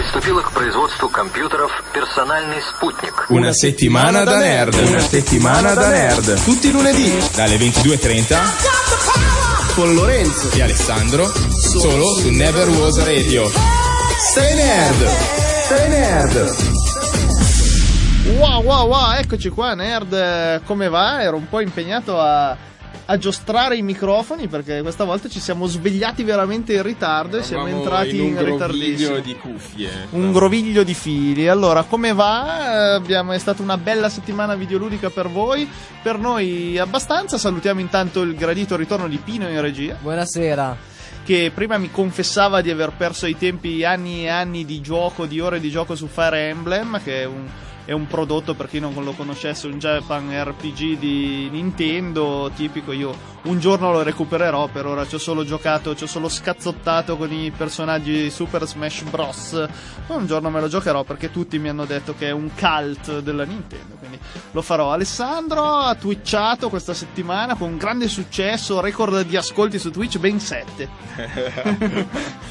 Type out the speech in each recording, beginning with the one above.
приступила к производству компьютеров «Персональный спутник». Una settimana da nerd. Una settimana da nerd. Tutti i lunedì Dalle 22.30 con Lorenzo. e Alessandro. Solo su Never Was Radio. Sei nerd! Sei nerd! Wow, wow, wow, eccoci qua, nerd. Come va? Ero un po' impegnato a, a giostrare i microfoni perché questa volta ci siamo svegliati veramente in ritardo e siamo entrati in in, un ritardissimo. groviglio di cuffie. Un groviglio di fili. Allora, come va? Eh, Abbiamo, è stata una bella settimana videoludica per voi. Per noi abbastanza. Salutiamo intanto il gradito ritorno di Pino in regia. Buonasera. Che prima mi confessava di aver perso ai tempi anni e anni di gioco, di ore di gioco su Fire Emblem, che è un, è un prodotto per chi non lo conoscesse, un Japan RPG di Nintendo tipico. Io un giorno lo recupererò, per ora ci ho solo giocato, ci ho solo scazzottato con i personaggi Super Smash Bros. Poi un giorno me lo giocherò perché tutti mi hanno detto che è un cult della Nintendo, quindi lo farò. Alessandro ha twitchato questa settimana con grande successo, record di ascolti su Twitch, ben 7.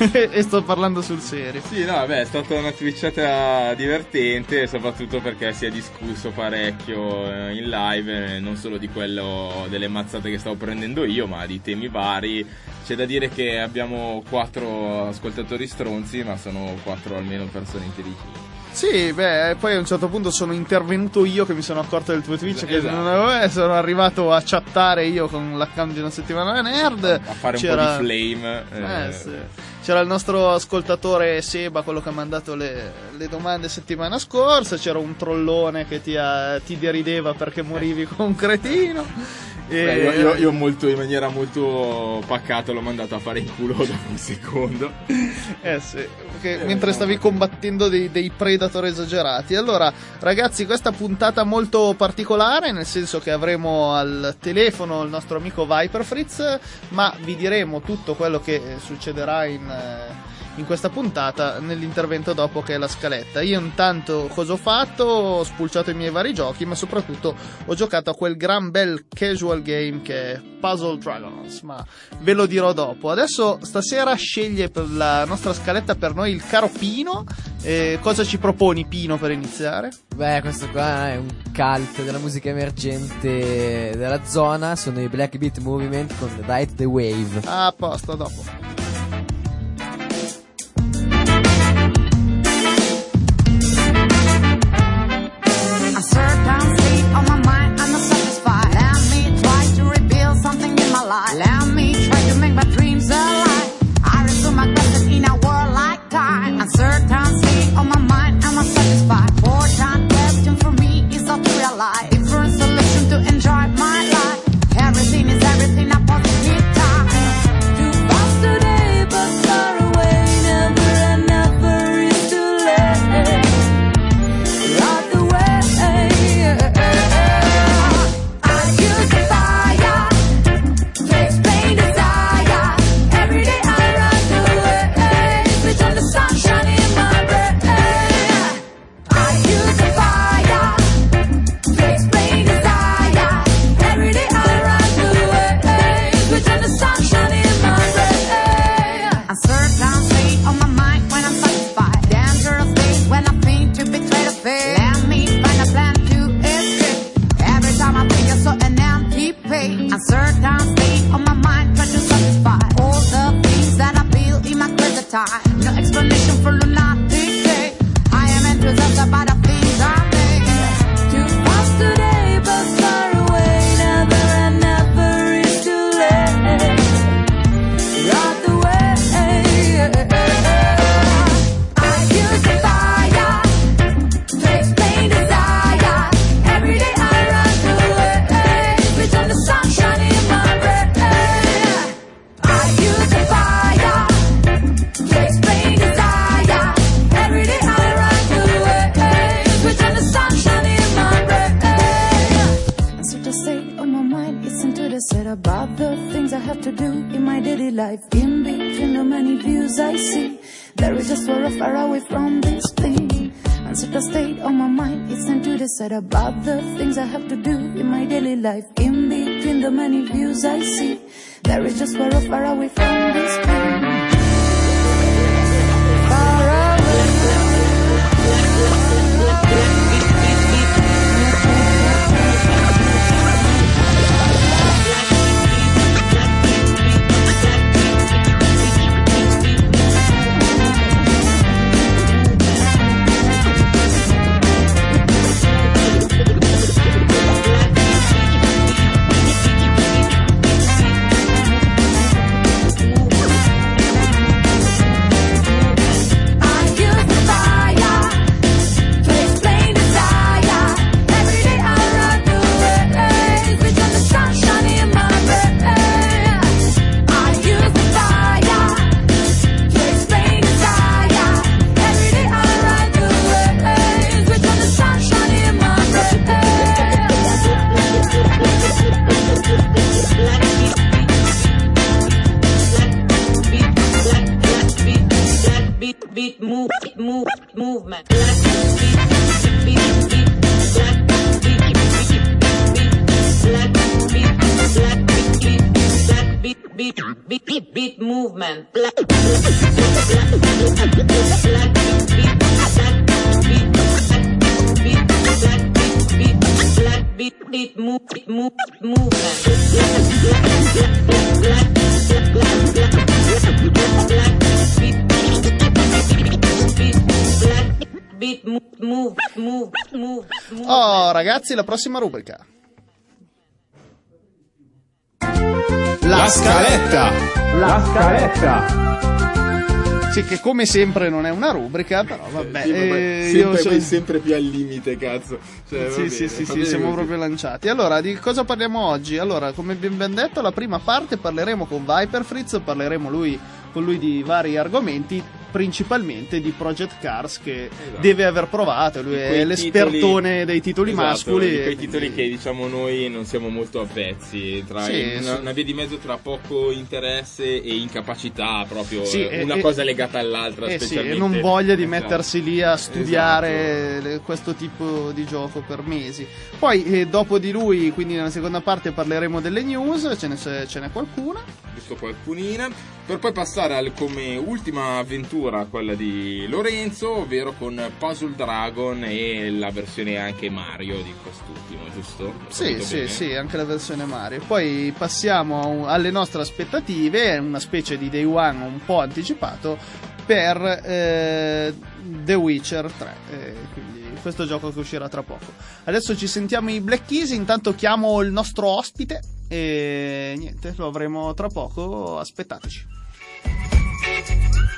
e sto parlando sul serio. Sì, no, vabbè, è stata una twitchata divertente, soprattutto perché si è discusso parecchio eh, in live, eh, non solo di quello delle mazzate che stavo prendendo io, ma di temi vari. C'è da dire che abbiamo quattro ascoltatori stronzi, ma sono quattro almeno persone intelligenti. Sì, beh, poi a un certo punto sono intervenuto io che mi sono accorto del tuo Twitch che Esatto. non avevo, sono arrivato a chattare io con l'account di una settimana nerd. A fare un C'era- po' di flame. eh, Eh, sì. C'era il nostro ascoltatore Seba, quello che ha mandato le, le domande settimana scorsa. C'era un trollone che ti, ha- ti derideva perché morivi con un cretino. E- Beh, io, io- io molto, in maniera molto pacata l'ho mandato a fare in culo dopo un secondo. Eh sì, perché mentre stavi combattendo dei, dei predator esagerati. Allora, ragazzi, questa puntata molto particolare, nel senso che avremo al telefono il nostro amico Viper Fritz, ma vi diremo tutto quello che eh, succederà in, eh, in questa puntata nell'intervento dopo che è la scaletta. Io intanto cosa ho fatto? Ho spulciato i miei vari giochi, ma soprattutto ho giocato a quel gran bel casual game che è Puzzle Dragons, ma ve lo dirò dopo. Adesso stasera sceglie per la nostra scaletta per noi il caro Pino. Eh, cosa ci proponi Pino per iniziare? Beh, questo qua è un cult della musica emergente della zona. Sono i Black Beat Movement con Ride the Wave. Ah, a posto, dopo. Life. Let me try to make my dreams alive. I resume my quest in a world like time. A certain on my mind, I'm not satisfied. Ragazzi, la prossima rubrica. La scaletta. La scaletta. Sì, che come sempre non è una rubrica, però vabbè. Sì, eh, sempre, io so- poi sempre più al limite, cazzo. Cioè, Sì, bene, sì, sì, sì, siamo così. proprio lanciati. Allora, di cosa parliamo oggi? Allora, come abbiamo ben detto, la prima parte parleremo con Viper Fritz, parleremo lui, con lui di vari argomenti, principalmente di Project Cars che Esatto. deve aver provato, lui è l'espertone titoli- dei titoli Esatto, mascoli. di quei titoli quindi- che diciamo noi non siamo molto avvezzi, tra Sì, una, sì. una via di mezzo tra poco interesse e incapacità, proprio Sì, eh, una e- cosa legata all'altra. Eh sì, specialmente. e non voglia di Esatto. mettersi lì a studiare Esatto. le- questo tipo di gioco per mesi. Poi, eh, dopo di lui, quindi nella seconda parte parleremo delle news, ce ne, ce n'è qualcuna. giusto qualcunina, per poi passare al- come ultima avventura quella di Lorenzo, ovvero con Puzzle Dragon e la versione anche Mario di quest'ultimo, giusto? Sì, sì, bene? sì, anche la versione Mario. Poi passiamo alle nostre aspettative, una specie di day one un po' anticipato per eh, The Witcher 3. eh, quindi questo gioco che uscirà tra poco. Adesso ci sentiamo i Black Keys, intanto chiamo il nostro ospite e niente, lo avremo tra poco, aspettateci. take it to the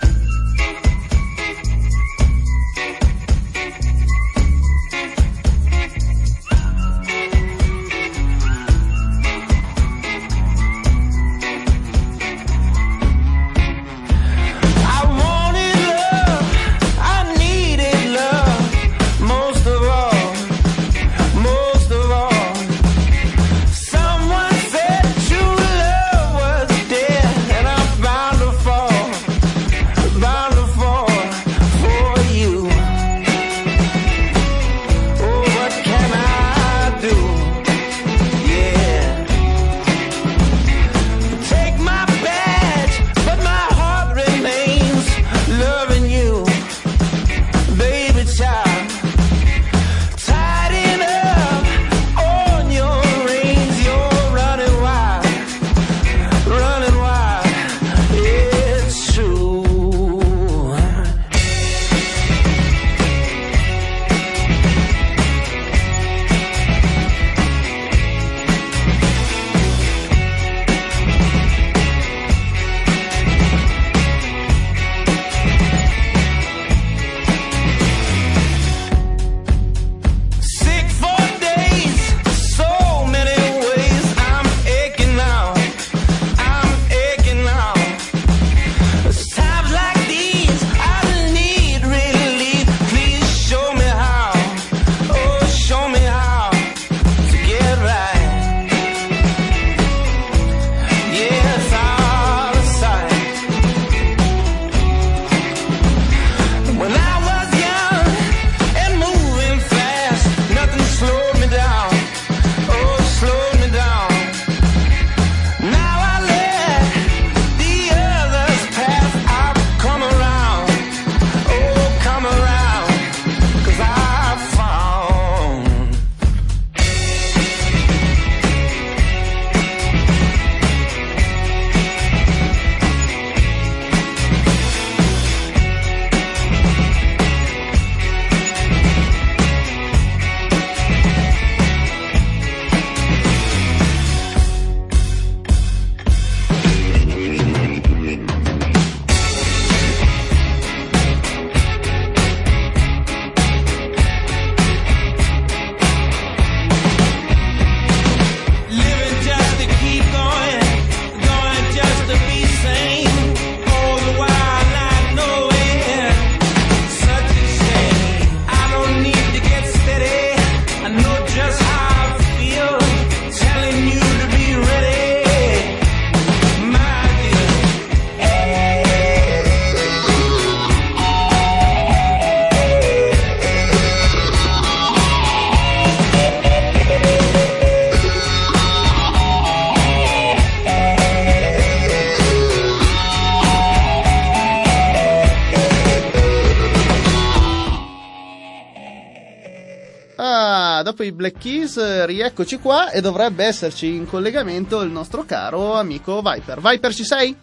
Black Keys, rieccoci qua e dovrebbe esserci in collegamento il nostro caro amico Viper. Viper, ci sei?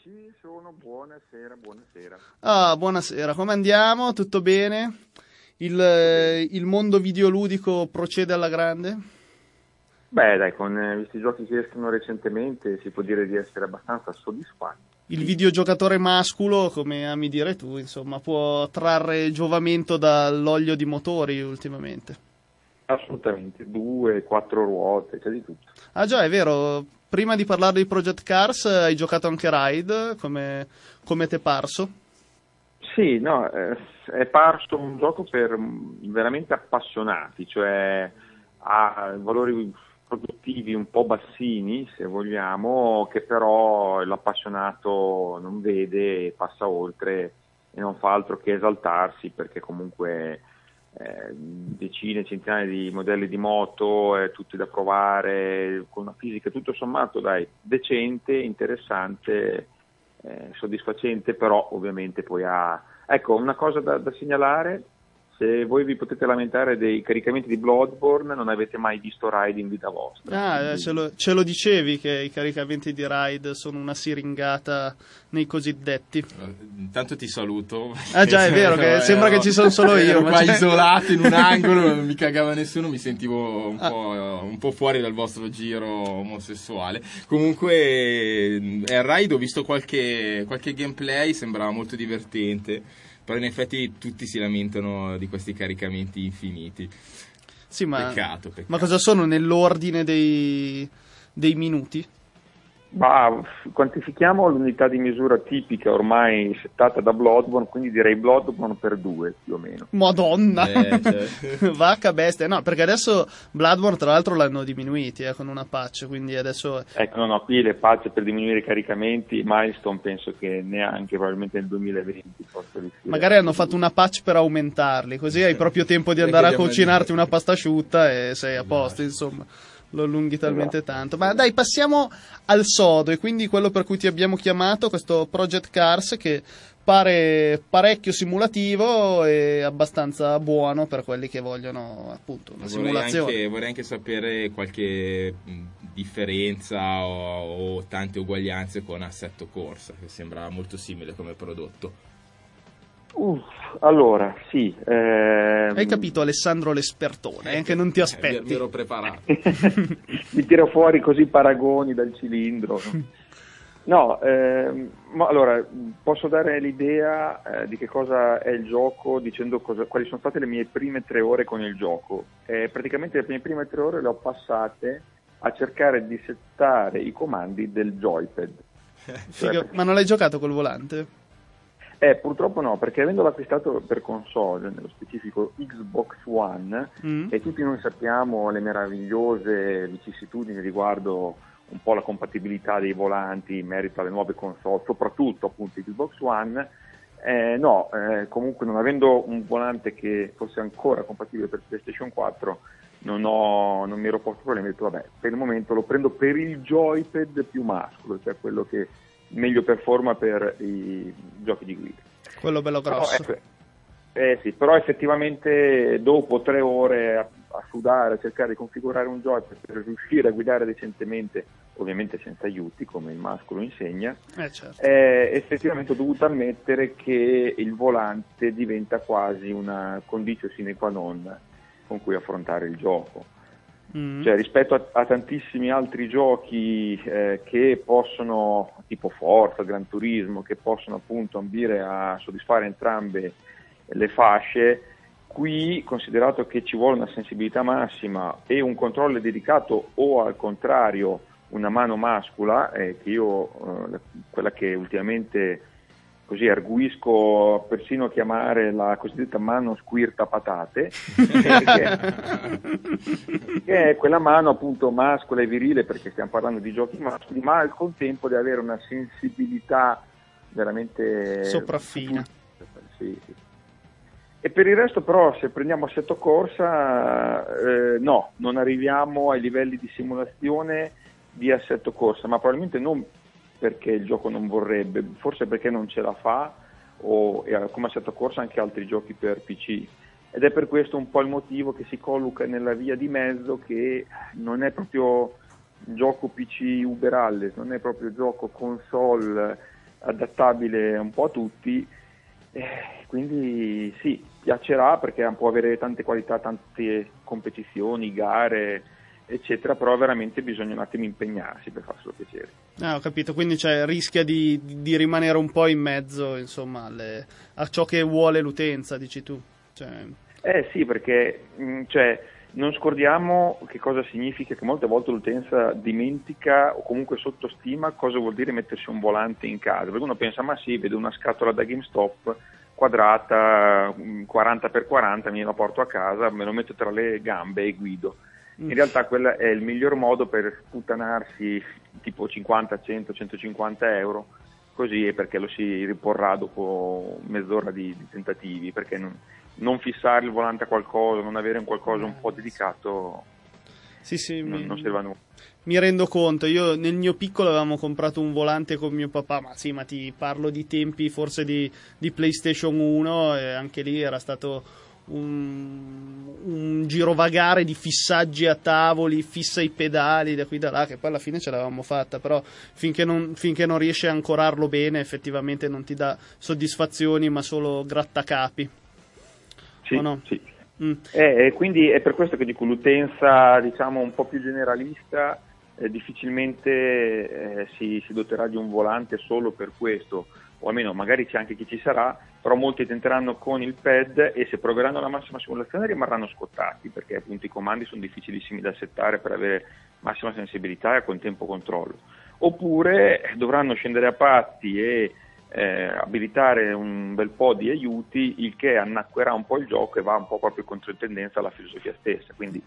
Ci sono, buonasera, buonasera. Ah, buonasera, come andiamo? Tutto bene? Il, il mondo videoludico procede alla grande? Beh, dai, con eh, visti i giochi che escono recentemente si può dire di essere abbastanza soddisfatti. Il videogiocatore masculo, come ami dire tu, insomma, può trarre giovamento dall'olio di motori ultimamente. Assolutamente, due, quattro ruote, c'è di tutto. Ah già, è vero, prima di parlare di Project Cars eh, hai giocato anche Ride, come, come ti è parso? Sì, no, eh, è parso un gioco per veramente appassionati, cioè ha valori produttivi un po' bassini, se vogliamo, che però l'appassionato non vede passa oltre e non fa altro che esaltarsi perché comunque eh, decine, centinaia di modelli di moto, eh, tutti da provare, con una fisica tutto sommato dai, decente, interessante, eh, soddisfacente, però ovviamente poi ha... Ecco, una cosa da, da segnalare, se voi vi potete lamentare dei caricamenti di Bloodborne, non avete mai visto Ride in vita vostra. Ah, eh, ce lo, ce lo dicevi che i caricamenti di Ride sono una siringata nei cosiddetti. Intanto ti saluto. Ah già, è vero, che Eh, sembra ero- che ci sono solo io. Ero qua c'è- isolato in un angolo, non mi cagava nessuno, mi sentivo un, Ah. po', un po' fuori dal vostro giro omosessuale. Comunque, eh, Ride ho visto qualche, qualche gameplay, sembrava molto divertente. Però in effetti tutti si lamentano di questi caricamenti infiniti. Sì, ma, Peccato, peccato. ma cosa sono nell'ordine dei, dei minuti? Ma quantifichiamo l'unità di misura tipica ormai settata da Bloodborne, quindi direi Bloodborne per due più o meno. Madonna! Eh, cioè. Vacca bestia. No, perché adesso Bloodborne tra l'altro l'hanno diminuiti eh, con una patch, quindi adesso... Ecco, no, no, qui le patch per diminuire i caricamenti, milestone penso che neanche, probabilmente nel 2020 posso riuscire. Magari hanno fatto una patch per aumentarli, così hai proprio tempo di andare a cucinarti una pasta asciutta e sei a posto, insomma. Lo allunghi talmente tanto. Ma dai, passiamo al sodo, e quindi quello per cui ti abbiamo chiamato, questo Project Cars, che pare parecchio simulativo e abbastanza buono per quelli che vogliono appunto una Vorrei simulazione. anche, vorrei anche sapere qualche differenza o, o tante uguaglianze con Assetto Corsa, che sembra molto simile come prodotto. Uff, allora, sì. ehm, Hai capito Alessandro l'espertone, eh, che non ti Eh, aspetti. mi ero preparato. Mi tira fuori così paragoni dal cilindro. No, ehm, ma allora posso dare l'idea eh, di che cosa è il gioco dicendo cosa- quali sono state le mie prime tre ore con il gioco. Eh, praticamente le mie prime tre ore le ho passate a cercare di settare i comandi del joypad. Figa- ma non l'hai giocato col volante? Eh, purtroppo no, perché avendolo acquistato per console, nello specifico Xbox One, Mm. e tutti noi sappiamo le meravigliose vicissitudini riguardo un po' la compatibilità dei volanti in merito alle nuove console, soprattutto appunto Xbox One, eh, no, eh, comunque non avendo un volante che fosse ancora compatibile per PlayStation 4, non, ho, non mi ero posto problemi, ho detto vabbè, per il momento lo prendo per il joypad più mascolo, cioè quello che meglio performa per i giochi di guida. Quello bello grosso. Però, eh, eh sì, però effettivamente dopo tre ore a, a sudare, a cercare di configurare un joypad per riuscire a guidare decentemente, ovviamente senza aiuti come il mascolo insegna, Eh, certo. eh, effettivamente ho dovuto ammettere che il volante diventa quasi una condizione sine qua non con cui affrontare il gioco. Mm. Cioè, rispetto a, a tantissimi altri giochi eh, che possono, tipo Forza, Gran Turismo, che possono appunto ambire a soddisfare entrambe le fasce, qui considerato che ci vuole una sensibilità massima e un controllo dedicato o al contrario una mano mascula, eh, che io eh, quella che ultimamente così arguisco persino a chiamare la cosiddetta mano squirta patate, che, che è quella mano appunto mascola e virile perché stiamo parlando di giochi mascoli, ma al contempo di avere una sensibilità veramente Sopraffina. Sì, sì. E per il resto però se prendiamo assetto corsa, eh, no, non arriviamo ai livelli di simulazione di assetto corsa, ma probabilmente non perché il gioco non vorrebbe, forse perché non ce la fa o come assetto corsa anche altri giochi per PC. ed è per questo un po' il motivo che si colloca nella via di mezzo che non è proprio gioco PC uberalles, non è proprio gioco console adattabile un po' a tutti, eh, quindi sì, piacerà perché può avere tante qualità, tante competizioni, gare, eccetera, però veramente bisogna un attimo impegnarsi per farselo piacere. Ah, ho capito, quindi cioè, rischia di, di rimanere un po' in mezzo, insomma, alle- a ciò che vuole l'utenza, dici tu. Cioè, Eh sì, perché mh, cioè, non scordiamo che cosa significa che molte volte l'utenza dimentica o comunque sottostima cosa vuol dire mettersi un volante in casa. Perché uno pensa, ma sì, vedo una scatola da GameStop quadrata mh, 40x40, me la porto a casa, me lo metto tra le gambe e guido. In realtà quello è il miglior modo per sputtanarsi tipo 50, 100, 150 euro, così è perché lo si riporrà dopo mezz'ora di, di tentativi, perché non, non fissare il volante a qualcosa, non avere un qualcosa un po' dedicato, sì, sì, non, mi, non serve a nulla. mi rendo conto. Io nel mio piccolo avevamo comprato un volante con mio papà, ma sì, ma ti parlo di tempi forse di, di PlayStation 1 e anche lì era stato un, un girovagare di fissaggi a tavoli, fissa i pedali da qui da là, che poi alla fine ce l'avevamo fatta, però finché non, finché non riesci a ancorarlo bene effettivamente non ti dà soddisfazioni ma solo grattacapi. Sì, no? sì. Mm. Eh, e quindi è per questo che dico l'utenza diciamo un po' più generalista eh, difficilmente eh, si, si doterà di un volante solo per questo o almeno magari c'è anche chi ci sarà però molti tenteranno con il pad e se proveranno la massima simulazione rimarranno scottati perché appunto i comandi sono difficilissimi da settare per avere massima sensibilità e a contempo controllo oppure dovranno scendere a patti e eh, abilitare un bel po' di aiuti, il che annacquerà un po' il gioco e va un po' proprio contro tendenza alla filosofia stessa. Quindi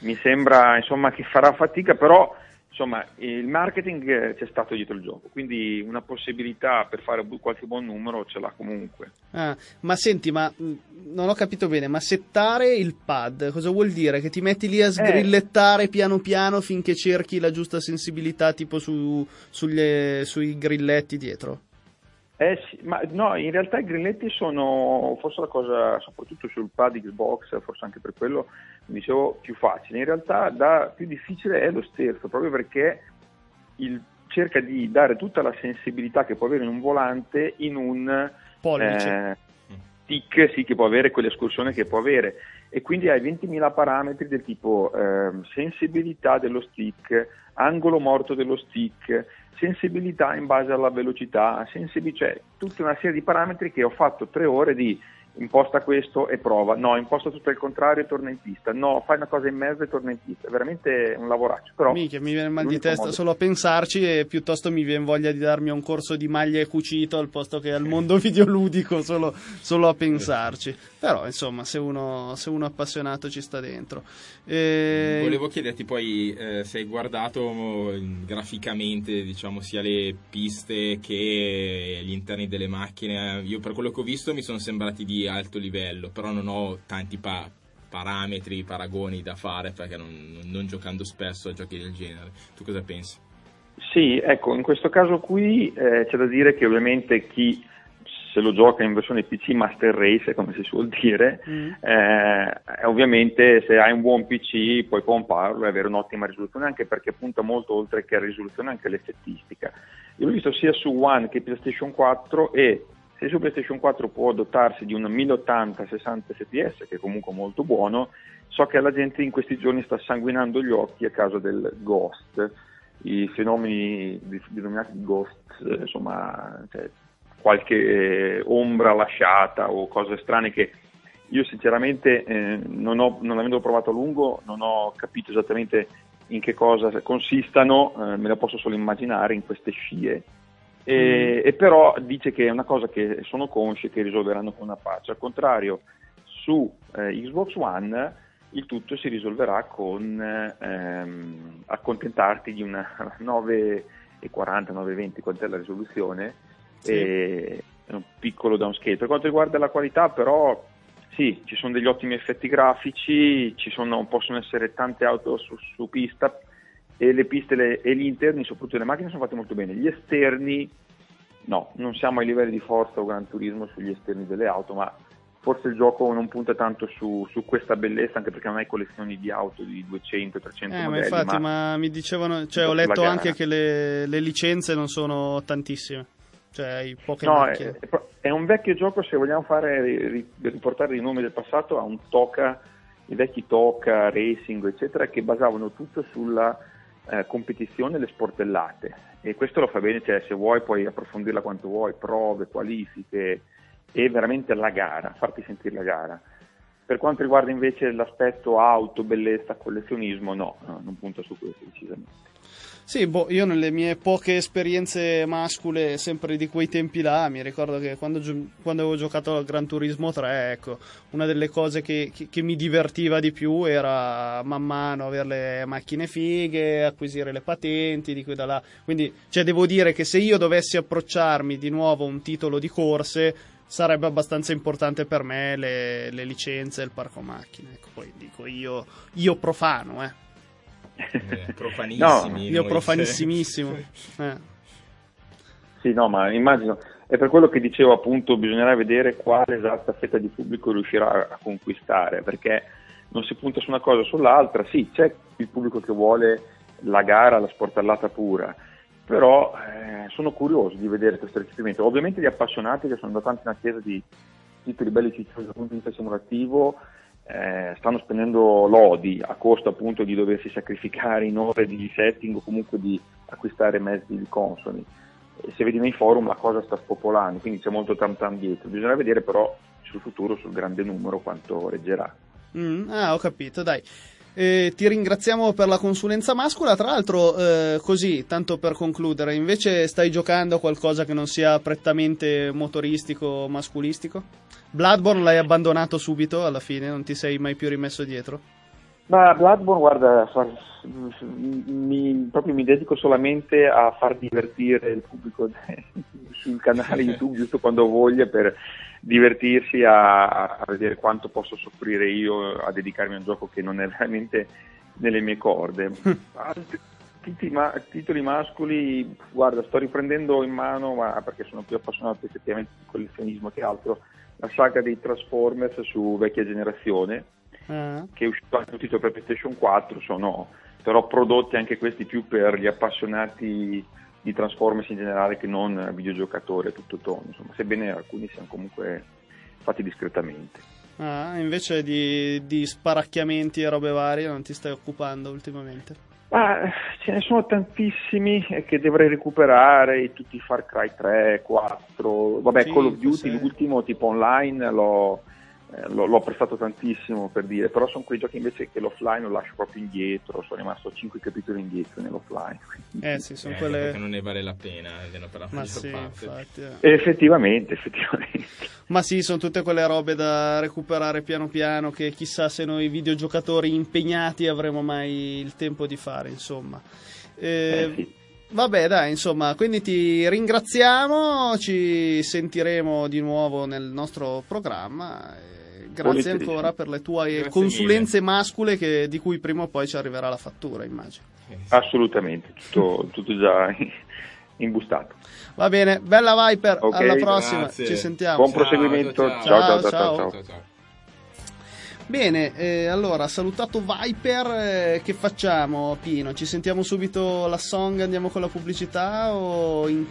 mi sembra insomma, che farà fatica, però insomma, il marketing eh, c'è stato dietro il gioco, quindi una possibilità per fare qualche buon numero ce l'ha comunque. Ah, ma senti, ma mh, non ho capito bene, ma settare il pad cosa vuol dire? Che ti metti lì a sgrillettare piano piano finché cerchi la giusta sensibilità tipo su, sugli- sui grilletti dietro? Eh sì, ma no, in realtà i grilletti sono forse la cosa, soprattutto sul pad Xbox, forse anche per quello dicevo più facile. In realtà da più difficile è lo sterzo, proprio perché il- cerca di dare tutta la sensibilità che può avere in un volante in un Pollice. eh, stick sì, che può avere, quell'escursione che può avere. E quindi hai 20.000 parametri del tipo ehm, sensibilità dello stick, angolo morto dello stick, sensibilità in base alla velocità, sensibi- cioè tutta una serie di parametri che ho fatto tre ore di imposta questo e prova, no, imposta tutto il contrario e torna in pista, no, fai una cosa in mezzo e torna in pista, è veramente un lavoraccio, però Minchia, mi viene mal di testa modo- solo a pensarci e piuttosto mi viene voglia di darmi un corso di maglia e cucito al posto che al mondo videoludico solo, solo a pensarci. Però insomma, se uno, se uno è appassionato ci sta dentro. E- Volevo chiederti poi eh, se hai guardato eh, graficamente, diciamo, sia le piste che gli interni delle macchine. Io per quello che ho visto mi sono sembrati di alto livello, però non ho tanti pa- parametri, paragoni da fare perché non, non giocando spesso a giochi del genere. Tu cosa pensi? Sì, ecco, in questo caso qui eh, c'è da dire che ovviamente chi se lo gioca in versione PC Master Race, come si suol dire, Mm. eh, ovviamente se hai un buon PC puoi pomparlo e avere un'ottima risoluzione, anche perché punta molto oltre che a risoluzione anche l'effettistica. Io l'ho visto sia su One che PlayStation 4 e se su PlayStation 4 può dotarsi di un 1080 60 fps, che è comunque molto buono, so che alla gente in questi giorni sta sanguinando gli occhi a causa del Ghost, i fenomeni denominati Ghost, eh, insomma, cioè, qualche eh, ombra lasciata o cose strane che io sinceramente eh, non, ho, non avendo provato a lungo non ho capito esattamente in che cosa consistano, eh, me la posso solo immaginare in queste scie. E, e però dice che è una cosa che sono consci che risolveranno con una patch. Al contrario, su eh, Xbox One il tutto si risolverà con ehm, accontentarti di una 940, 920, quant'è la risoluzione, Sì. e un piccolo downscale. Per quanto riguarda la qualità, però, sì, ci sono degli ottimi effetti grafici, ci sono, possono essere tante auto su, su pista e le piste le- e gli interni, soprattutto le macchine, sono fatti molto bene. Gli esterni, no, non siamo ai livelli di forza o Gran Turismo sugli esterni delle auto, ma forse il gioco non punta tanto su, su questa bellezza, anche perché non hai collezioni di auto di 200, 300 Eh, ma modelli, infatti, ma ma mi dicevano, cioè ho letto anche che le, le licenze non sono tantissime. Cioè, hai poche No, è, macchine. è è un vecchio gioco, se vogliamo fare, ri- riportare i nomi del passato, a un Toca, i vecchi Toca, Racing, eccetera, che basavano tutto sulla eh, competizione le sportellate. E questo lo fa bene, cioè se vuoi puoi approfondirla quanto vuoi, prove, qualifiche e veramente la gara, farti sentire la gara. Per quanto riguarda invece l'aspetto auto, bellezza, collezionismo, no, no, non punta su questo decisamente. Sì, boh, io nelle mie poche esperienze mascule, sempre di quei tempi là, mi ricordo che quando, quando avevo giocato al Gran Turismo 3, ecco, una delle cose che, che- che mi divertiva di più era man mano avere le macchine fighe, acquisire le patenti, di qui da là. Quindi, cioè, devo dire che se io dovessi approcciarmi di nuovo a un titolo di corse, sarebbe abbastanza importante per me le, le licenze e il parco macchine. Ecco, poi dico io, io profano, eh. Eh, profanissimi. Io noi. profanissimissimo. Eh. Sì, no, ma immagino, è per quello che dicevo appunto, bisognerà vedere quale esatta fetta di pubblico riuscirà a conquistare, perché non si punta su una cosa o sull'altra, sì, c'è il pubblico che vuole la gara, la sportellata pura, però eh, sono curioso di vedere questo recepimento. Ovviamente gli appassionati che sono da tanto in attesa di titoli belli ciclosi dal punto di vista simulativo eh, stanno spendendo lodi a costo appunto di doversi sacrificare in ore di setting o comunque di acquistare mezzi consoni. E se vedi nei forum la cosa sta spopolando, quindi c'è molto tam tam dietro. Bisogna vedere però sul futuro, sul grande numero, quanto reggerà. Mm, ah, ho capito, dai. Eh, ti ringraziamo per la consulenza mascola. Tra l'altro, eh, così, tanto per concludere, invece stai giocando a qualcosa che non sia prettamente motoristico o masculistico? Bloodborne l'hai abbandonato subito alla fine, non ti sei mai più rimesso dietro? Ma Bloodborne, guarda, mi, proprio mi dedico solamente a far divertire il pubblico sul canale YouTube giusto quando voglia per divertirsi a, a vedere quanto posso soffrire io a dedicarmi a un gioco che non è veramente nelle mie corde. Altri titoli mascoli, guarda, sto riprendendo in mano, ma perché sono più appassionato effettivamente di collezionismo che altro, la saga dei Transformers su vecchia generazione Ah. che è uscito anche un titolo per PlayStation 4, sono però prodotti anche questi più per gli appassionati di Transformers in generale che non videogiocatori a tutto tono, insomma, sebbene alcuni siano comunque fatti discretamente. Ah, invece di, di sparacchiamenti e robe varie non ti stai occupando ultimamente? Ma ce ne sono tantissimi eh, che dovrei recuperare, tutti i Far Cry 3, 4, vabbè Cinque, Call of Duty, l'ultimo tipo online l'ho, eh, l'ho, l'ho apprezzato tantissimo per dire, però sono quei giochi invece che l'offline lo lascio proprio indietro, sono rimasto 5 capitoli indietro nell'offline. Eh sì, sono Eh, quelle... Perché non ne vale la pena, almeno per la Ma sì, parte. infatti. eh. E effettivamente, effettivamente. Ma sì, sono tutte quelle robe da recuperare piano piano che chissà se noi videogiocatori impegnati avremo mai il tempo di fare, insomma. Eh, Eh, sì. Vabbè, dai, insomma, quindi ti ringraziamo, ci sentiremo di nuovo nel nostro programma. Grazie ancora per le tue Grazie consulenze mascule che- di cui prima o poi ci arriverà la fattura, immagino. Assolutamente, tutto, tutto già imbustato. Va bene, bella Viper, Ok, alla prossima, grazie. ci sentiamo. Buon proseguimento, ciao, ciao ciao Ciao, ciao. ciao, ciao. ciao. Ciao, ciao. Bene, eh, allora, salutato Viper, eh, che facciamo Pino? Ci sentiamo subito la song, andiamo con la pubblicità o in-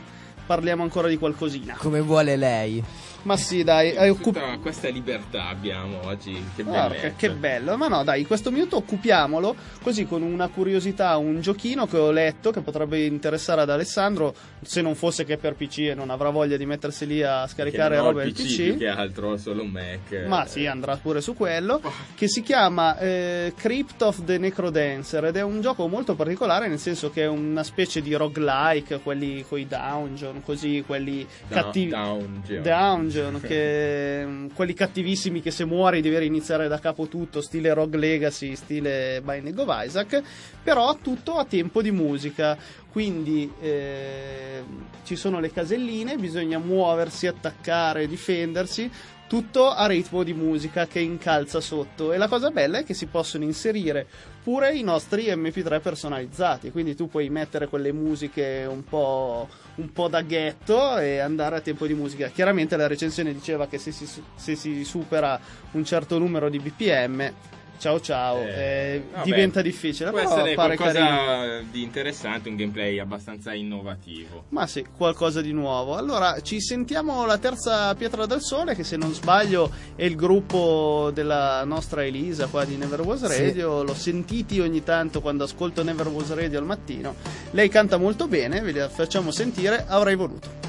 parliamo ancora di qualcosina? Come vuole lei. Ma sì, dai, hai. Tutta questa libertà abbiamo oggi, che Porca, bellezza. che bello, ma no dai, questo minuto occupiamolo così con una curiosità, un giochino che ho letto che potrebbe interessare ad Alessandro se non fosse che per PC e non avrà voglia di mettersi lì a scaricare il del PC, PC. che altro, solo un Mac. Ma sì, andrà pure su quello. Che si chiama eh, Crypt of the Necrodancer ed è un gioco molto particolare, nel senso che è una specie di roguelike, quelli con i dungeon, così, quelli Da- cattivi. Dungeon. Dungeon, che mm, quelli cattivissimi che se muori devi iniziare da capo tutto, stile Rogue Legacy, stile Binding of Isaac, però tutto a tempo di musica. Quindi eh, ci sono le caselline, bisogna muoversi, attaccare, difendersi tutto a ritmo di musica che incalza sotto e la cosa bella è che si possono inserire pure i nostri MP3 personalizzati, quindi tu puoi mettere quelle musiche un po', un po' da ghetto e andare a tempo di musica. Chiaramente la recensione diceva che se si, se si supera un certo numero di BPM, ciao ciao, eh, vabbè, diventa difficile, Può essere qualcosa carino. di interessante, un gameplay abbastanza innovativo. Ma sì, qualcosa di nuovo. Allora, ci sentiamo la terza pietra del sole, che se non sbaglio è il gruppo della nostra Elisa qua di Never Was Sì. Radio. L'ho sentiti ogni tanto quando ascolto Never Was Radio al mattino. Lei canta molto bene, ve la facciamo sentire, avrei voluto.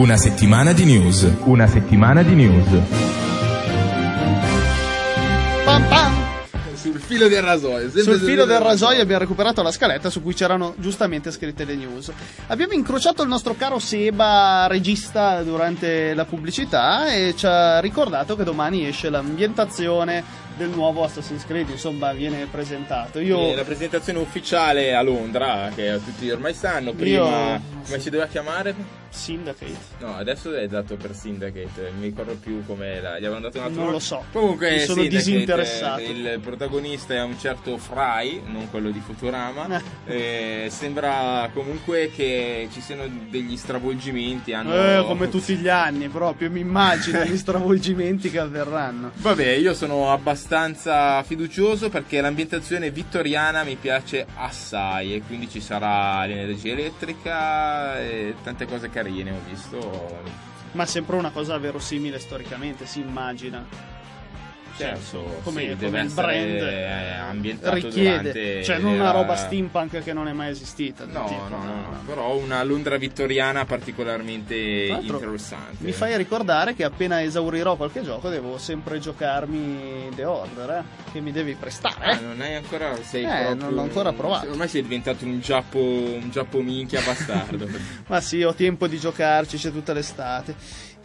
Una settimana di news. Una settimana di news. Pam pam! Sul filo del rasoio. Sul filo del rasoio abbiamo recuperato la scaletta su cui c'erano giustamente scritte le news. Abbiamo incrociato il nostro caro Seba, regista, durante la pubblicità e ci ha ricordato che domani esce l'ambientazione del nuovo Assassin's Creed, insomma viene presentato. Io... La presentazione ufficiale a Londra, che tutti ormai sanno, prima come si doveva chiamare? Syndicate. No, adesso è dato per Syndicate, non mi ricordo più come la... gli avevano dato un altro Non lo so. Comunque Mi sono disinteressato. Il protagonista è un certo Fry, non quello di Futurama. Eh, sembra comunque che ci siano degli stravolgimenti. Hanno... Eh, come tutti gli anni, proprio mi immagino gli stravolgimenti che avverranno. Vabbè, io sono abbastanza fiducioso perché l'ambientazione vittoriana mi piace assai e quindi ci sarà l'energia elettrica e tante cose carine, ho visto. Ma sempre una cosa verosimile storicamente, si immagina. Senso, come, sì, come il brand eh, ambientato richiede, durante cioè non una roba steampunk che non è mai esistita. No, tipo, no, no, no, però una Londra vittoriana particolarmente interessante. Mi fai ricordare che appena esaurirò qualche gioco devo sempre giocarmi The Order, eh, che mi devi prestare. Ah, non hai ancora sei Eh, proprio- non l'ho ancora provato. Ormai sei diventato un giappo un giappo minchia bastardo. Ma sì, ho tempo di giocarci, c'è tutta l'estate.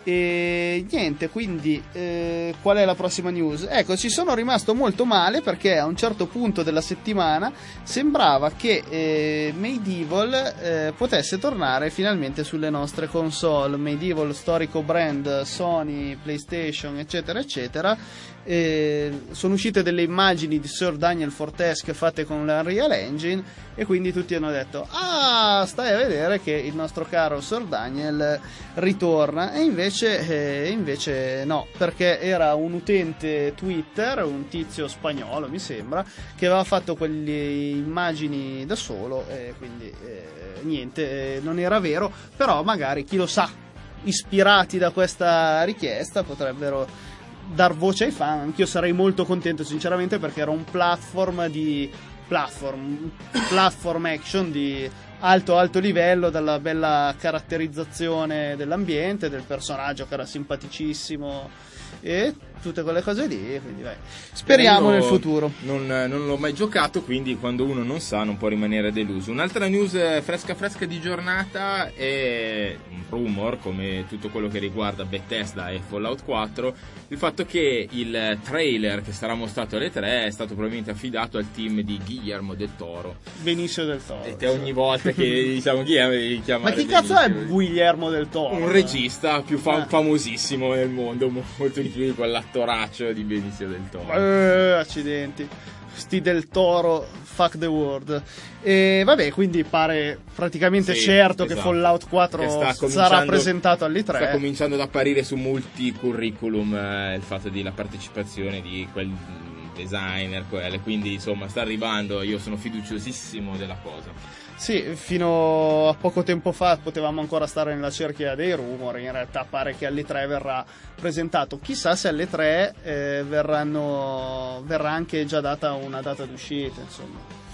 E niente, quindi eh, qual è la prossima news? Ecco, ci sono rimasto molto male perché a un certo punto della settimana sembrava che eh, Medieval eh, potesse tornare finalmente sulle nostre console. Medieval, storico brand Sony, PlayStation, eccetera, eccetera. Eh, sono uscite delle immagini di Sir Daniel Fortesque fatte con l'Unreal Engine e quindi tutti hanno detto ah stai a vedere che il nostro caro Sir Daniel ritorna. E invece, eh, invece no perché era un utente Twitter un tizio spagnolo mi sembra che aveva fatto quelle immagini da solo e quindi eh, niente eh, non era vero però magari chi lo sa ispirati da questa richiesta potrebbero dar voce ai fan. Anch'io sarei molto contento, sinceramente, perché era un platform di platform, platform action di alto alto livello, dalla bella caratterizzazione dell'ambiente, del personaggio che era simpaticissimo e tutte quelle cose lì. Quindi, vai. Speriamo nel futuro. Non, non l'ho mai giocato, quindi quando uno non sa non può rimanere deluso. Un'altra news eh, fresca fresca di giornata è un rumor, come tutto quello che riguarda Bethesda e Fallout 4, il fatto che il trailer che sarà mostrato alle 3 è stato probabilmente affidato al team di Guillermo del Toro. Benicio del Toro. E te ogni volta che diciamo Guillermo devi Ma chiamare chi cazzo è Benicio. Guillermo del Toro? Un regista più fa- Ah. famosissimo nel mondo, mo- molto di più di quell'attoraccio di Benicio del Toro. Eh, accidenti. Sti del toro, fuck the world. E vabbè, quindi pare praticamente Sì, certo che esatto. Fallout 4 Che sarà presentato all'E3. Sta cominciando ad apparire su molti curriculum eh, il fatto di la partecipazione di quel designer, quelle, quindi insomma sta arrivando, io sono fiduciosissimo della cosa. Sì, fino a poco tempo fa potevamo ancora stare nella cerchia dei rumor, in realtà pare che all'E3 verrà presentato. Chissà se all'E3 eh, verranno, verrà anche già data una data d'uscita, insomma.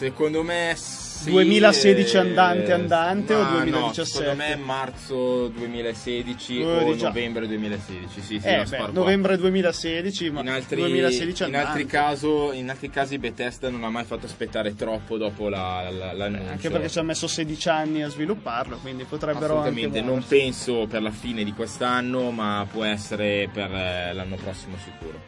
Secondo me sì, 2016 eh, andante andante o ma no, 2017? secondo me marzo 2016 Eh, o diciamo. novembre 2016, sì, sì, eh, beh, novembre 2016, ma in altri, 2016 in altri caso- in altri casi Bethesda non ha mai fatto aspettare troppo dopo la- la- l'annuncio. Anche perché ci ha messo 16 anni a svilupparlo, quindi potrebbero anche Assolutamente, non muoversi. penso per la fine di quest'anno, ma può essere per eh, l'anno prossimo sicuro.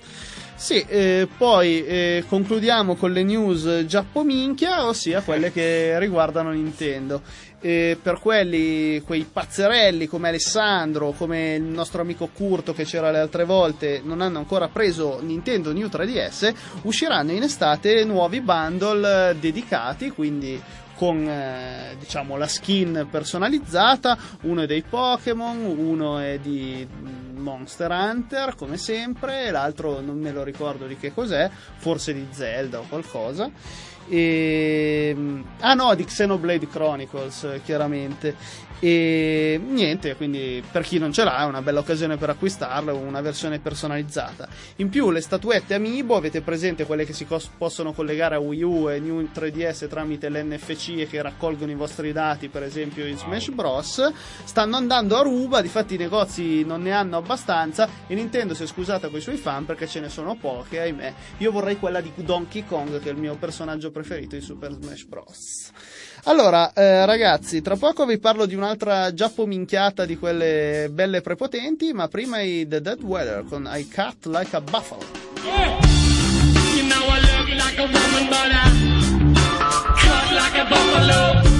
Sì, eh, poi eh, concludiamo con le news giappominchia, ossia quelle che riguardano Nintendo. Eh, per quelli, quei pazzerelli come Alessandro, come il nostro amico Curto che c'era le altre volte, non hanno ancora preso Nintendo New 3DS, usciranno in estate nuovi bundle dedicati, quindi con eh, diciamo la skin personalizzata, uno è dei Pokémon, uno è di Monster Hunter come sempre, l'altro non me lo ricordo di che cos'è, forse di Zelda o qualcosa. E... Ah no, di Xenoblade Chronicles, chiaramente. E niente, quindi per chi non ce l'ha è una bella occasione per acquistarlo, una versione personalizzata. In più le statuette Amiibo, avete presente quelle che si cos- possono collegare a Wii U e New 3DS tramite l'NFC e che raccolgono i vostri dati, per esempio in Smash Bros. Stanno andando a ruba, difatti i negozi non ne hanno abbastanza e Nintendo si è scusata con i suoi fan perché ce ne sono poche, ahimè. Io vorrei quella di Donkey Kong che è il mio personaggio preferito di Super Smash Bros. Allora, eh, ragazzi, tra poco vi parlo di un'altra giappominchiata di quelle belle prepotenti, ma prima i The Dead Weather con I Cut Like a Buffalo. You know I you like a woman, but I cut like a buffalo.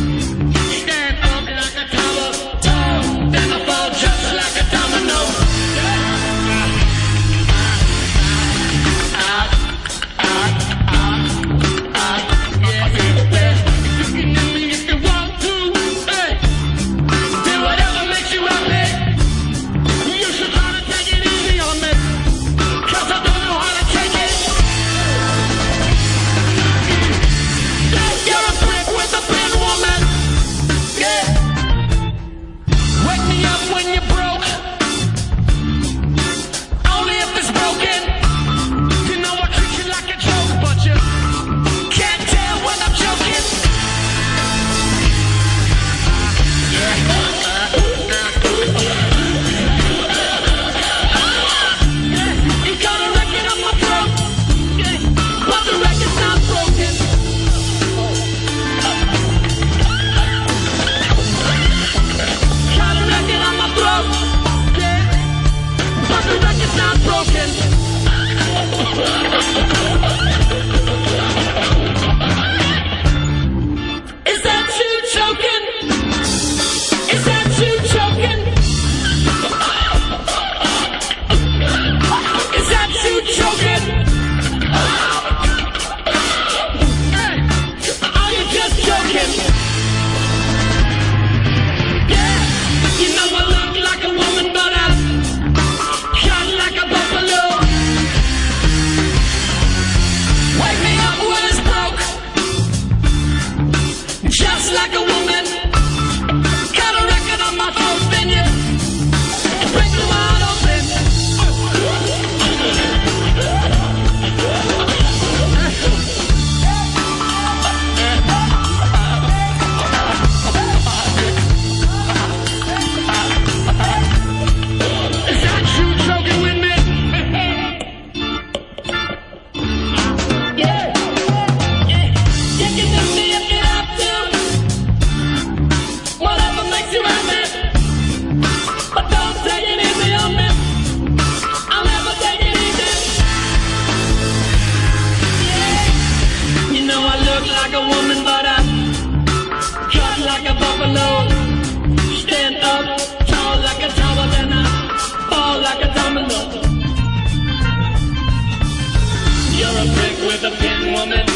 You're a brick with a pin, woman.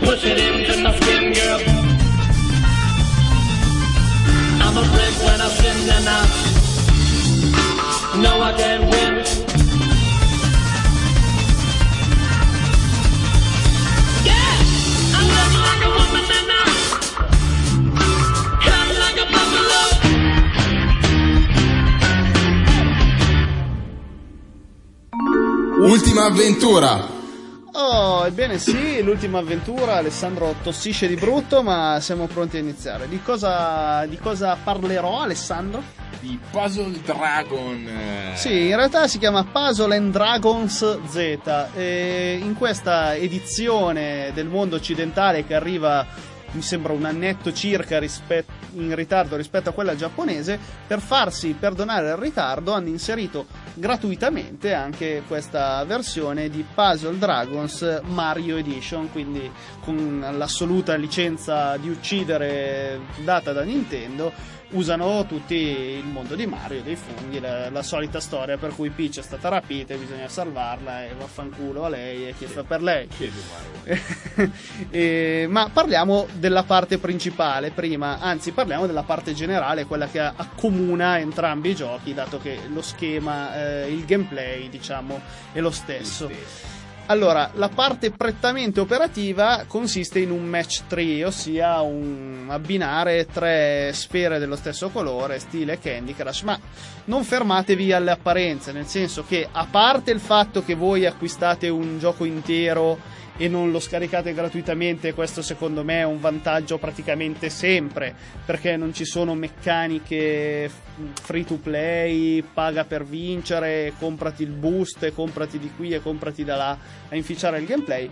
Push it into my skin, girl. I'm a brick when I sin, and I know I can't win. Ultima avventura. Oh, ebbene sì, l'ultima avventura, Alessandro tossisce di brutto, ma siamo pronti a iniziare. Di cosa, di cosa parlerò, Alessandro? Di Puzzle Dragon. Sì, in realtà si chiama Puzzle and Dragons Z. E in questa edizione del mondo occidentale che arriva mi sembra un annetto circa rispet- in ritardo rispetto a quella giapponese, per farsi perdonare il ritardo hanno inserito gratuitamente anche questa versione di Puzzle Dragons Mario Edition, quindi con l'assoluta licenza di uccidere data da Nintendo. Usano tutti il mondo di Mario, dei funghi, la, la solita storia per cui Peach è stata rapita e bisogna salvarla e vaffanculo a lei e chi fa per lei. Eh, ma parliamo della parte principale prima, anzi parliamo della parte generale, quella che accomuna entrambi i giochi, dato che lo schema, eh, il gameplay diciamo è lo stesso. Allora, la parte prettamente operativa consiste in un match 3, ossia un abbinare tre sfere dello stesso colore, stile Candy Crush, ma non fermatevi alle apparenze, nel senso che a parte il fatto che voi acquistate un gioco intero e non lo scaricate gratuitamente, questo secondo me è un vantaggio praticamente sempre, perché non ci sono meccaniche free to play, paga per vincere, comprati il boost, comprati di qui e comprati da là a inficiare il gameplay.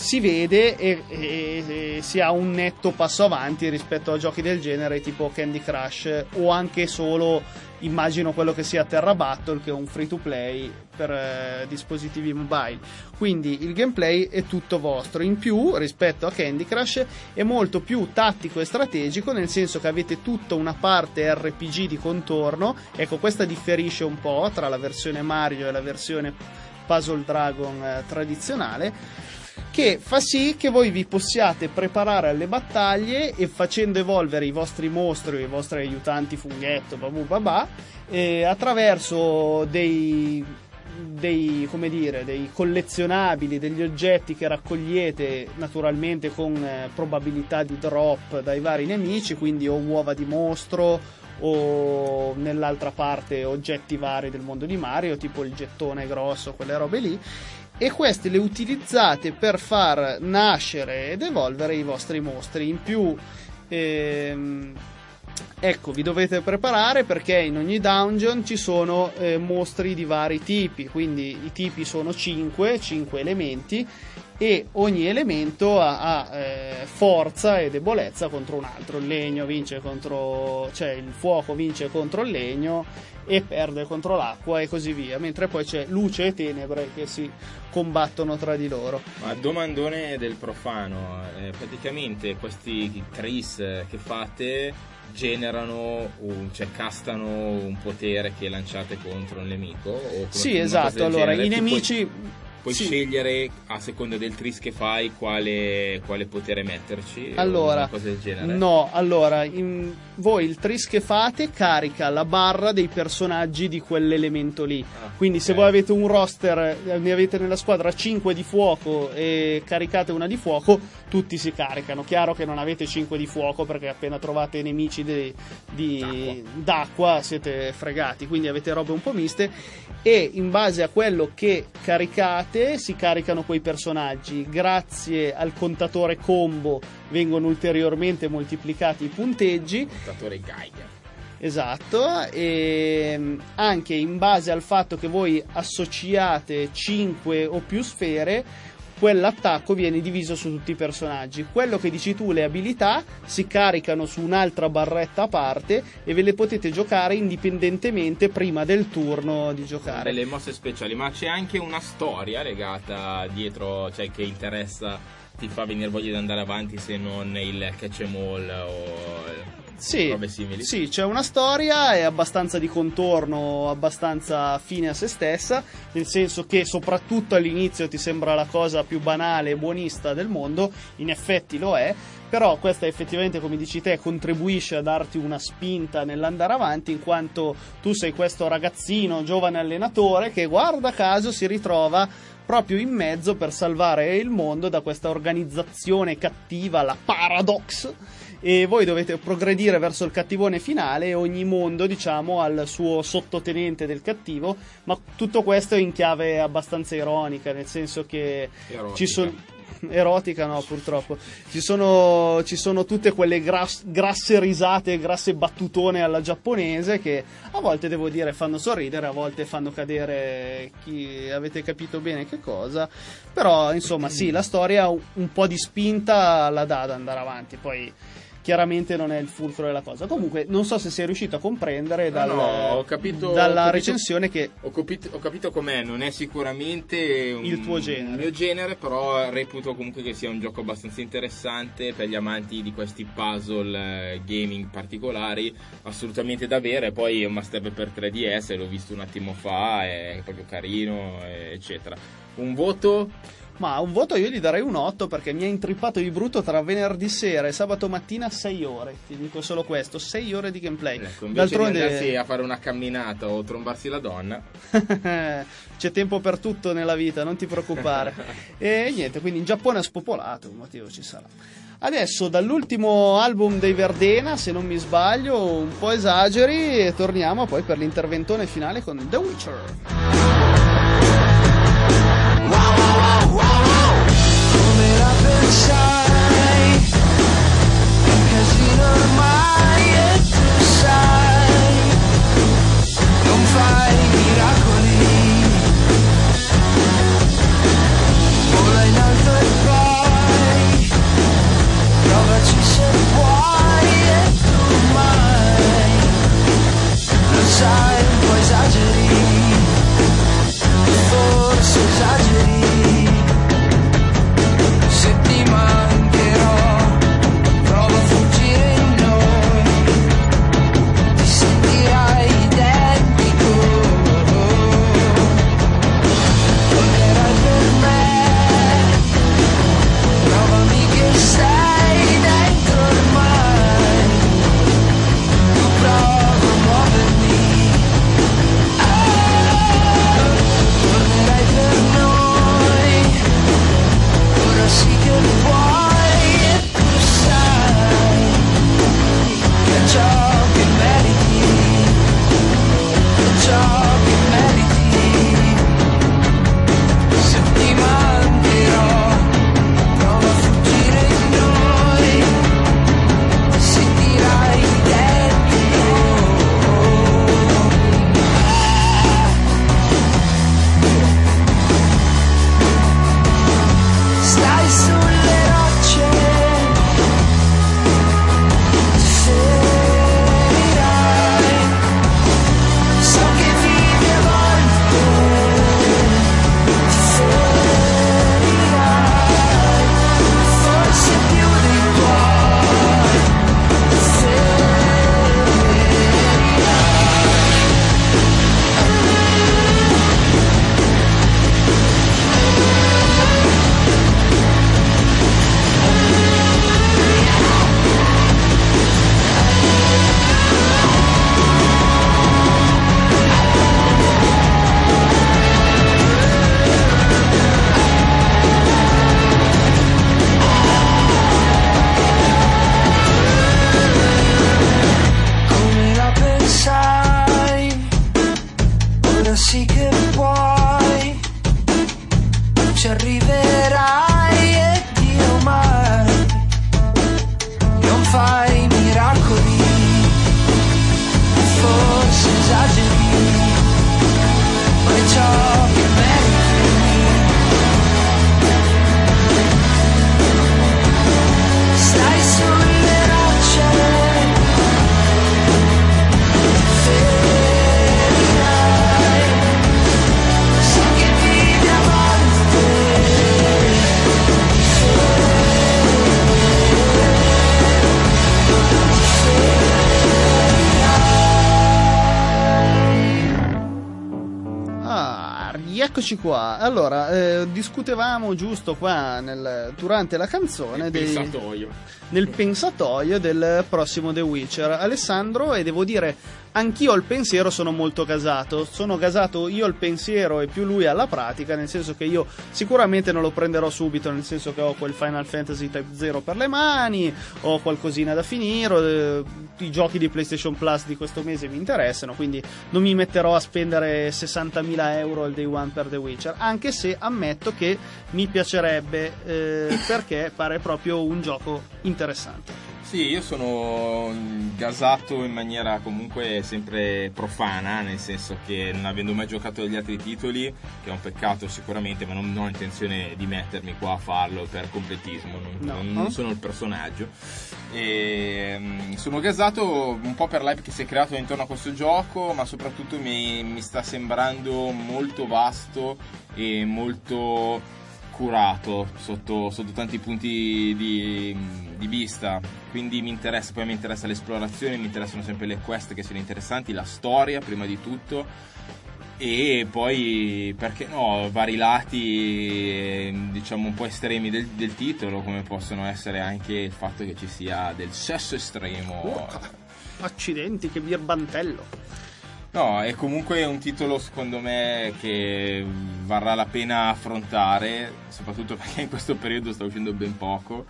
Si vede e, e- e si ha un netto passo avanti rispetto a giochi del genere tipo Candy Crush o anche solo immagino quello che sia Terra Battle che è un free to play per eh, dispositivi mobile. Quindi il gameplay è tutto vostro. In più rispetto a Candy Crush è molto più tattico e strategico nel senso che avete tutta una parte RPG di contorno. Ecco questa differisce un po' tra la versione Mario e la versione Puzzle Dragon eh, tradizionale che fa sì che voi vi possiate preparare alle battaglie e facendo evolvere i vostri mostri i vostri aiutanti funghetto, babu babà, eh, attraverso dei, dei, dire, dei collezionabili, degli oggetti che raccogliete naturalmente con eh, probabilità di drop dai vari nemici, quindi o uova di mostro o nell'altra parte oggetti vari del mondo di Mario, tipo il gettone grosso, quelle robe lì e queste le utilizzate per far nascere ed evolvere i vostri mostri. In più, ehm, ecco, vi dovete preparare perché in ogni dungeon ci sono eh, mostri di vari tipi, quindi i tipi sono 5, 5 elementi e ogni elemento ha, ha, eh, forza e debolezza contro un altro. Il legno vince contro, cioè il fuoco vince contro il legno e perde contro l'acqua e così via, mentre poi c'è luce e tenebre che si combattono tra di loro. Ma domandone del profano, eh, praticamente questi tris che fate generano, un, cioè castano un potere che lanciate contro un nemico? Sì, esatto. Allora, genere? i Tu puoi- nemici. Puoi sì. scegliere a seconda del tris che fai quale, quale potere metterci? Allora, no, allora, in- voi il tris che fate carica la barra dei personaggi di quell'elemento lì. Ah, Quindi se ok. voi avete un roster, eh, ne avete nella squadra 5 di fuoco e caricate una di fuoco, tutti si caricano. Chiaro che non avete 5 di fuoco perché appena trovate nemici di- di- d'acqua siete fregati, quindi avete robe un po' miste e in base a quello che caricate si caricano quei personaggi. Grazie al contatore combo vengono ulteriormente moltiplicati i punteggi. Contatore Geiger. Esatto, e mm, anche in base al fatto che voi associate 5 o più sfere, quell'attacco viene diviso su tutti i personaggi. Quello che dici tu, le abilità, si caricano su un'altra barretta a parte e ve le potete giocare indipendentemente prima del turno di giocare. Delle mosse speciali, ma c'è anche una storia legata dietro, cioè che interessa ti fa venire voglia di andare avanti se non il catch em all o Sì, robe simili? sì, c'è una storia, è abbastanza di contorno, abbastanza fine a se stessa, nel senso che soprattutto all'inizio ti sembra la cosa più banale e buonista del mondo, in effetti lo è, però questa effettivamente, come dici te, contribuisce a darti una spinta nell'andare avanti, in quanto tu sei questo ragazzino, giovane allenatore, che guarda caso si ritrova proprio in mezzo per salvare il mondo da questa organizzazione cattiva, la Paradox, e voi dovete progredire verso il cattivone finale e ogni mondo, diciamo, ha il suo sottotenente del cattivo, ma tutto questo è in chiave abbastanza ironica, nel senso che Erotica. ci sono erotica no purtroppo. Ci sono, ci sono tutte quelle gras- grasse risate grasse battutone alla giapponese che a volte devo dire fanno sorridere a volte fanno cadere chi avete capito bene che cosa. Però insomma sì la storia un po' di spinta la dà ad andare avanti. Poi chiaramente non è il fulcro della cosa comunque non so se sei riuscito a comprendere No, dal- no, capito- dalla capito- recensione che Ho capito, ho capito com'è, non è sicuramente un, Il tuo genere. il mio genere, però reputo comunque che sia un gioco abbastanza interessante per gli amanti di questi puzzle eh, gaming particolari, assolutamente da avere. Poi è un must have per 3DS, l'ho visto un attimo fa, è proprio carino, eh, eccetera. Un voto? Ma un voto io gli darei un 8 perché mi ha intrippato di brutto tra venerdì sera e sabato mattina 6 ore. Ti dico solo questo, 6 ore di gameplay. Ecco, invece di andarsi D'altronde a fare una camminata o trombarsi la donna, c'è tempo per tutto nella vita, non ti preoccupare. e niente, quindi in Giappone è spopolato, un motivo ci sarà. Adesso dall'ultimo album dei Verdena, se non mi sbaglio, un po' esageri e torniamo poi per l'interventone finale con The Witcher. Come la pensai? È Eccoci qua. Allora, eh, discutevamo giusto qua nel- durante la canzone Nel dei- pensatoio. nel pensatoio del prossimo The Witcher. Alessandro, e devo dire, anch'io al pensiero sono molto gasato. Sono gasato io al pensiero e più lui alla pratica, nel senso che io sicuramente non lo prenderò subito, nel senso che ho quel Final Fantasy Type 0 per le mani, ho qualcosina da finire, eh, i giochi di PlayStation Plus di questo mese mi interessano, quindi non mi metterò a spendere 60.000 euro al day one per The Witcher, anche se ammetto che mi piacerebbe eh, perché pare proprio un gioco interessante. Sì, io sono gasato in maniera comunque sempre profana, nel senso che non avendo mai giocato agli altri titoli, che è un peccato sicuramente, ma non, ho intenzione di mettermi qua a farlo per completismo, non, No. non- non sono il personaggio. E, mm, sono gasato un po' per l'hype che si è creato intorno a questo gioco, ma soprattutto mi, mi sta sembrando molto vasto e molto curato sotto, sotto tanti punti di, di vista. Quindi mi interessa poi mi interessa l'esplorazione mi interessano sempre le quest che sono interessanti la storia prima di tutto. E poi perché no vari lati diciamo un po' estremi del, del titolo come possono essere anche il fatto che ci sia del sesso estremo. Accidenti, che birbantello. No, è comunque un titolo secondo me che varrà la pena affrontare, soprattutto perché in questo periodo sta uscendo ben poco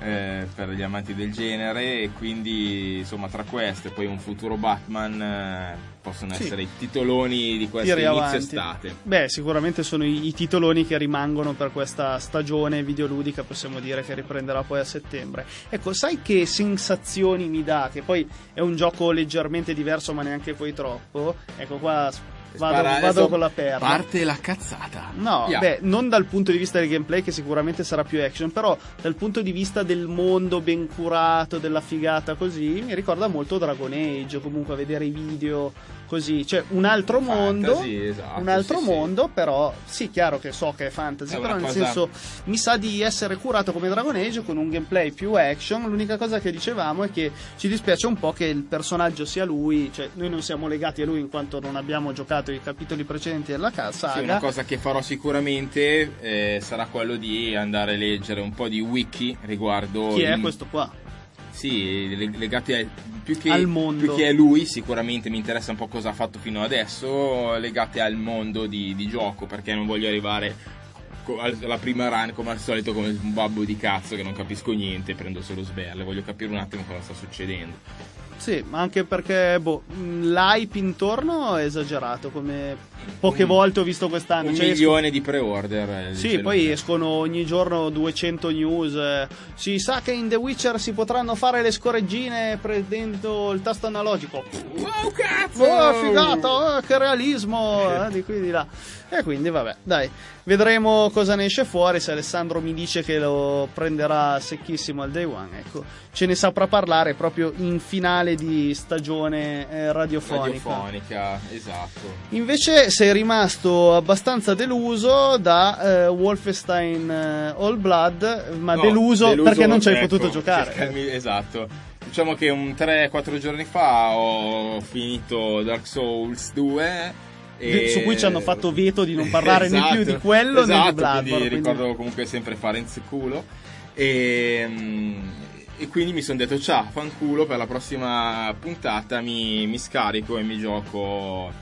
eh, per gli amanti del genere e quindi insomma tra queste poi un futuro Batman eh, possono Sì. essere i titoloni di questa inizio avanti. estate. Beh, sicuramente sono i, i titoloni che rimangono per questa stagione videoludica, possiamo dire che riprenderà poi a settembre. Ecco, sai che sensazioni mi dà? Che poi è un gioco leggermente diverso, ma neanche poi troppo. Ecco qua vado, vado con la perla. Parte la cazzata. No, Via. beh, non dal punto di vista del gameplay che sicuramente sarà più action, però dal punto di vista del mondo ben curato, della figata così, mi ricorda molto Dragon Age, o comunque a vedere i video così, cioè un altro mondo, Fantasy, esatto, un altro sì, sì. mondo, però sì, chiaro che so che è fantasy, È però nel cosa- senso mi sa di essere curato come Dragon Age con un gameplay più action, l'unica cosa che dicevamo è che ci dispiace un po' che il personaggio sia lui, cioè noi non siamo legati a lui in quanto non abbiamo giocato i capitoli precedenti della ca- Sì, una cosa che farò sicuramente eh, sarà quello di andare a leggere un po' di wiki riguardo Chi è questo qua? Sì, le- legati a, più, che, Al mondo. più che a lui, sicuramente mi interessa un po' cosa ha fatto fino adesso, legate al mondo di, di gioco, perché non voglio arrivare alla prima run come al solito come un babbo di cazzo che non capisco niente, prendo solo sberle, voglio capire un attimo cosa sta succedendo. Sì, ma anche perché boh, mh, l'hype intorno è esagerato, come poche Un- volte ho visto quest'anno. Un Cioè, milione di pre-order. eh, Sì, poi lui. escono ogni giorno 200 news. eh, Si sa che in The Witcher si potranno fare le scoreggine prendendo il tasto analogico. Wow, cazzo! Oh, figata, eh, che realismo! eh, di qui di là. E quindi, vabbè, dai, vedremo cosa ne esce fuori. Se Alessandro mi dice che lo prenderà secchissimo al day one, ecco, ce ne saprà parlare proprio in finale di stagione eh, radiofonica. Radiofonica, esatto. Invece sei rimasto abbastanza deluso da eh, Wolfenstein eh, All Blood, ma No, deluso, perché non ci hai ecco, potuto giocare. cercarmi- esatto. Diciamo che un 3-4 giorni fa ho finito Dark Souls 2. E... Su cui ci hanno fatto veto di non parlare né Esatto, più di quello né di esatto, Bloodborne. Quindi quindi- ricordo comunque sempre Farenz culo. E, mm, e quindi mi sono detto ciao, fanculo, per la prossima puntata mi, mi scarico e mi gioco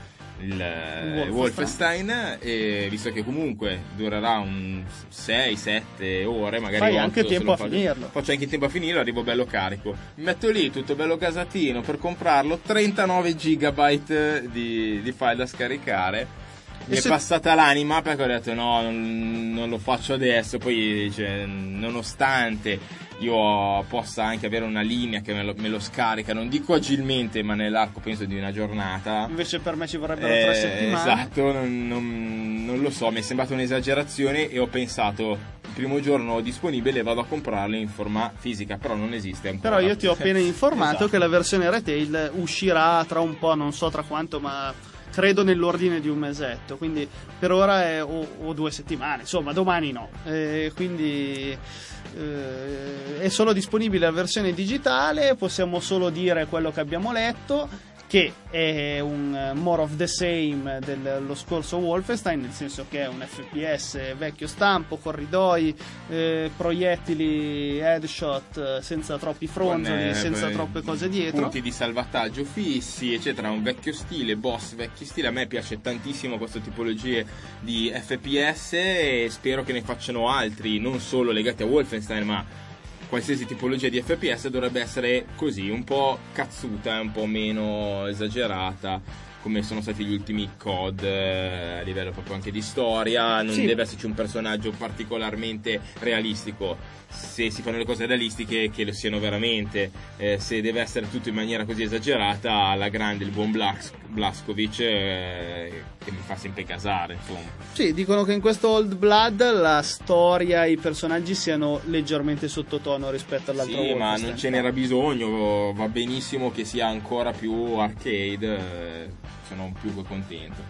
il eh, Wolfenstein. E visto che comunque durerà un 6-7 ore magari Fai anche tempo a faccio- finirlo. faccio anche tempo a finirlo arrivo bello carico mi metto lì tutto bello gasatino per comprarlo 39 gigabyte di, di file da scaricare mi è se- passata l'anima perché ho detto no, non, non lo faccio adesso. Poi, cioè, nonostante io possa anche avere una linea che me lo, me lo scarica, non dico agilmente, ma nell'arco penso di una giornata. Invece per me ci vorrebbero Eh, tre settimane. Esatto, non, non- non lo so, mi è sembrata un'esagerazione e ho pensato il primo giorno disponibile vado a comprarlo in forma fisica, però non esiste ancora. Però io ti ho appena informato Esatto. che la versione retail uscirà tra un po', non so tra quanto, ma credo nell'ordine di un mesetto. Quindi per ora è o, o due settimane, insomma, domani no. Eh, quindi eh, è solo disponibile la versione digitale, possiamo solo dire quello che abbiamo letto. Che è un eh, more of the same dello scorso Wolfenstein, nel senso che è un FPS vecchio stampo, corridoi, eh, proiettili, headshot eh, senza troppi fronzoli, eh, senza troppe cose dietro. Punti di salvataggio fissi, eccetera. Un vecchio stile, boss vecchi stile. A me piace tantissimo questa tipologia di FPS e spero che ne facciano altri, non solo legati a Wolfenstein, ma qualsiasi tipologia di FPS dovrebbe essere così, un po' cazzuta, un po' meno esagerata. Come sono stati gli ultimi COD eh, a livello proprio anche di storia, non Sì. deve esserci un personaggio particolarmente realistico. Se si fanno le cose realistiche, che lo siano veramente. Eh, se deve essere tutto in maniera così esagerata, alla grande il buon Blas- Blaskovic, eh, che mi fa sempre casare, insomma. Sì, dicono che in questo Old Blood la storia e i personaggi siano leggermente sottotono rispetto all'altro Sì, ma non ce n'era bisogno, va benissimo che sia ancora più arcade, eh, sono più che contento.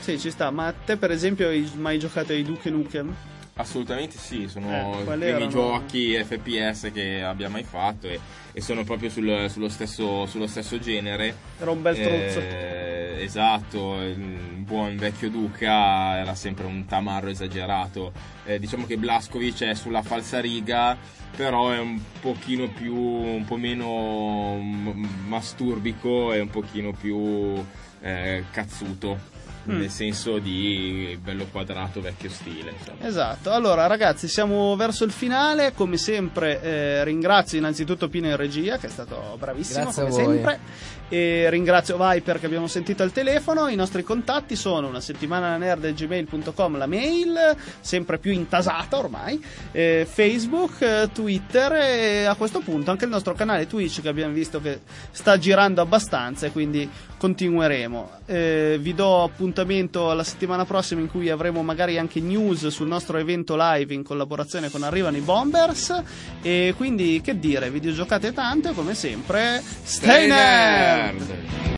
Sì, ci sta. Ma te, per esempio, hai mai giocato ai Duke Nukem? Assolutamente sì, sono Eh, i primi erano? giochi FPS che abbia mai fatto e, e sono proprio sul- sullo, stesso, sullo stesso genere. Era un bel truzzo. Eh, esatto, il buon vecchio Duca era sempre un tamarro esagerato. Eh, diciamo che Blaskovic è sulla falsariga, però è un pochino più, un po' meno m- masturbico e un pochino più eh, cazzuto. Mm. Nel senso di bello quadrato vecchio stile. Insomma. Esatto, allora ragazzi siamo verso il finale, come sempre eh, ringrazio innanzitutto Pino in regia che è stato bravissimo Grazie come sempre e ringrazio Viper che abbiamo sentito al telefono, i nostri contatti sono una settimana nerd.gmail.com la mail, sempre più intasata ormai, eh, Facebook, eh, Twitter e a questo punto anche il nostro canale Twitch che abbiamo visto che sta girando abbastanza e quindi continueremo. Eh, vi do appuntamento alla settimana prossima in cui avremo magari anche news sul nostro evento live in collaborazione con Arrivano i Bombers e quindi che dire, videogiocate tanto e come sempre stay nerd!